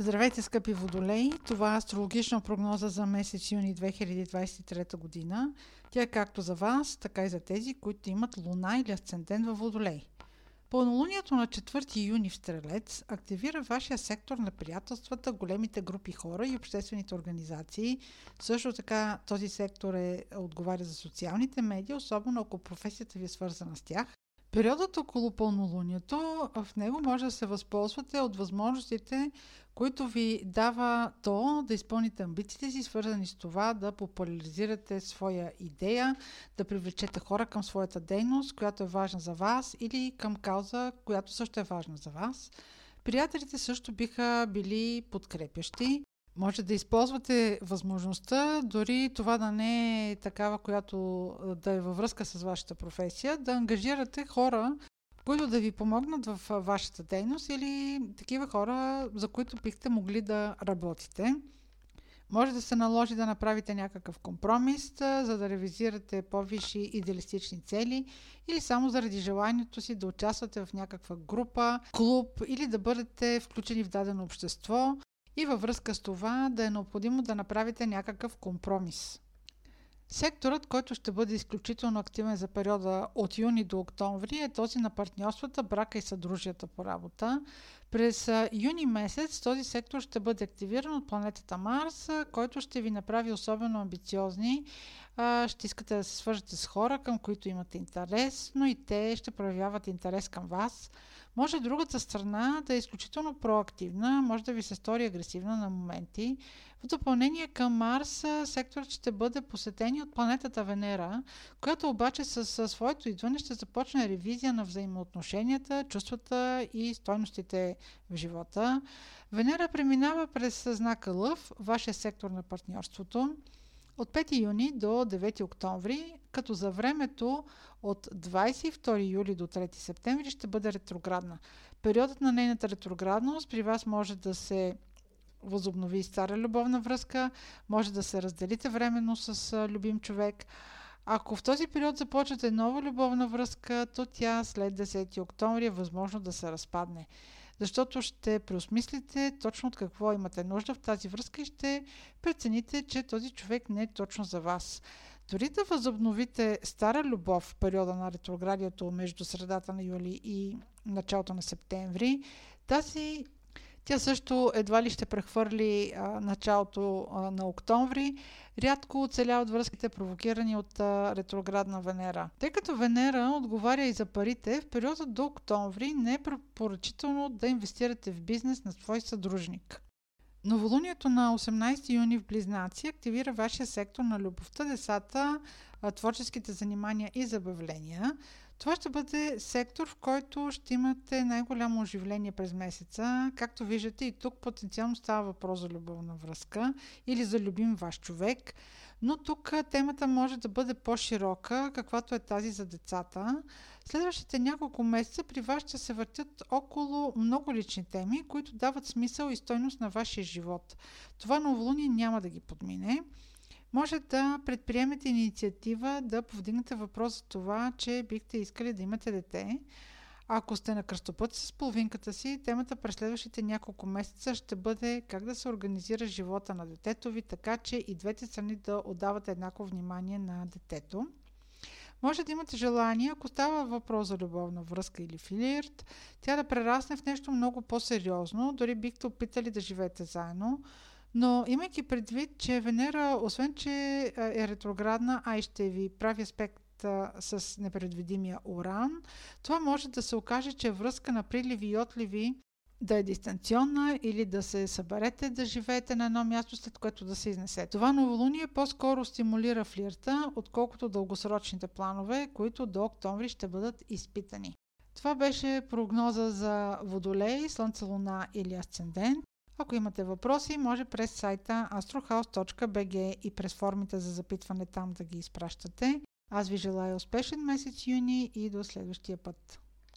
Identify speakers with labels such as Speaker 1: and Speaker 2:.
Speaker 1: Здравейте, скъпи водолеи! Това е астрологична прогноза за месец юни 2023 година. Тя е както за вас, така и за тези, които имат луна или асцендент във водолей. Пълнолунието на 4 юни в Стрелец активира вашия сектор на приятелствата, големите групи хора и обществените организации. Също така този сектор е, отговаря за социалните медии, особено ако професията ви е свързана с тях. Периодът около пълнолунието, в него може да се възползвате от възможностите, които ви дава то да изпълните амбициите си, свързани с това да популяризирате своя идея, да привлечете хора към своята дейност, която е важна за вас или към кауза, която също е важна за вас. Приятелите също биха били подкрепящи. Може да използвате възможността, дори това да не е такава, която да е във връзка с вашата професия, да ангажирате хора, които да ви помогнат в вашата дейност или такива хора, за които бихте могли да работите. Може да се наложи да направите някакъв компромис, за да ревизирате по-висши идеалистични цели или само заради желанието си да участвате в някаква група, клуб или да бъдете включени в дадено общество и във връзка с това да е необходимо да направите някакъв компромис. Секторът, който ще бъде изключително активен за периода от юни до октомври е този на партньорствата, брака и съдружията по работа. През юни месец този сектор ще бъде активиран от планетата Марс, който ще ви направи особено амбициозни. Ще искате да се свържете с хора, към които имате интерес, но и те ще проявяват интерес към вас. Може другата страна да е изключително проактивна, може да ви се стори агресивна на моменти. В допълнение към Марс, секторът ще бъде посетен от планетата Венера, която обаче с своето идване ще започне ревизия на взаимоотношенията, чувствата и стойностите в живота. Венера преминава през знака Лъв, вашия сектор на партньорството от 5 юни до 9 октомври, като за времето от 22 юли до 3 септември ще бъде ретроградна. Периодът на нейната ретроградност при вас може да се възобнови стара любовна връзка, може да се разделите временно с любим човек. Ако в този период започвате нова любовна връзка, то тя след 10 октомври е възможно да се разпадне защото ще преосмислите точно от какво имате нужда в тази връзка и ще прецените, че този човек не е точно за вас. Дори да възобновите стара любов в периода на ретроградието между средата на юли и началото на септември, тази тя също едва ли ще прехвърли а, началото а, на октомври. Рядко оцеляват връзките, провокирани от а, ретроградна Венера. Тъй като Венера отговаря и за парите, в периода до октомври не е препоръчително да инвестирате в бизнес на свой съдружник. Новолунието на 18 юни в Близнаци активира вашия сектор на любовта, децата, творческите занимания и забавления. Това ще бъде сектор, в който ще имате най-голямо оживление през месеца. Както виждате и тук потенциално става въпрос за любовна връзка или за любим ваш човек. Но тук темата може да бъде по-широка, каквато е тази за децата. Следващите няколко месеца при вас ще се въртят около много лични теми, които дават смисъл и стойност на вашия живот. Това новолуние няма да ги подмине може да предприемете инициатива да повдигнете въпрос за това, че бихте искали да имате дете. Ако сте на кръстопът с половинката си, темата през следващите няколко месеца ще бъде как да се организира живота на детето ви, така че и двете страни да отдавате еднакво внимание на детето. Може да имате желание, ако става въпрос за любовна връзка или филирт, тя да прерасне в нещо много по-сериозно, дори бихте опитали да живеете заедно, но имайки предвид, че Венера, освен че е ретроградна, а и ще ви прави аспект с непредвидимия Уран, това може да се окаже, че връзка на приливи и отливи да е дистанционна или да се съберете да живеете на едно място, след което да се изнесе. Това новолуние по-скоро стимулира флирта, отколкото дългосрочните планове, които до октомври ще бъдат изпитани. Това беше прогноза за Водолей, Слънце, Луна или Асцендент. Ако имате въпроси, може през сайта astrohouse.bg и през формите за запитване там да ги изпращате. Аз ви желая успешен месец юни и до следващия път.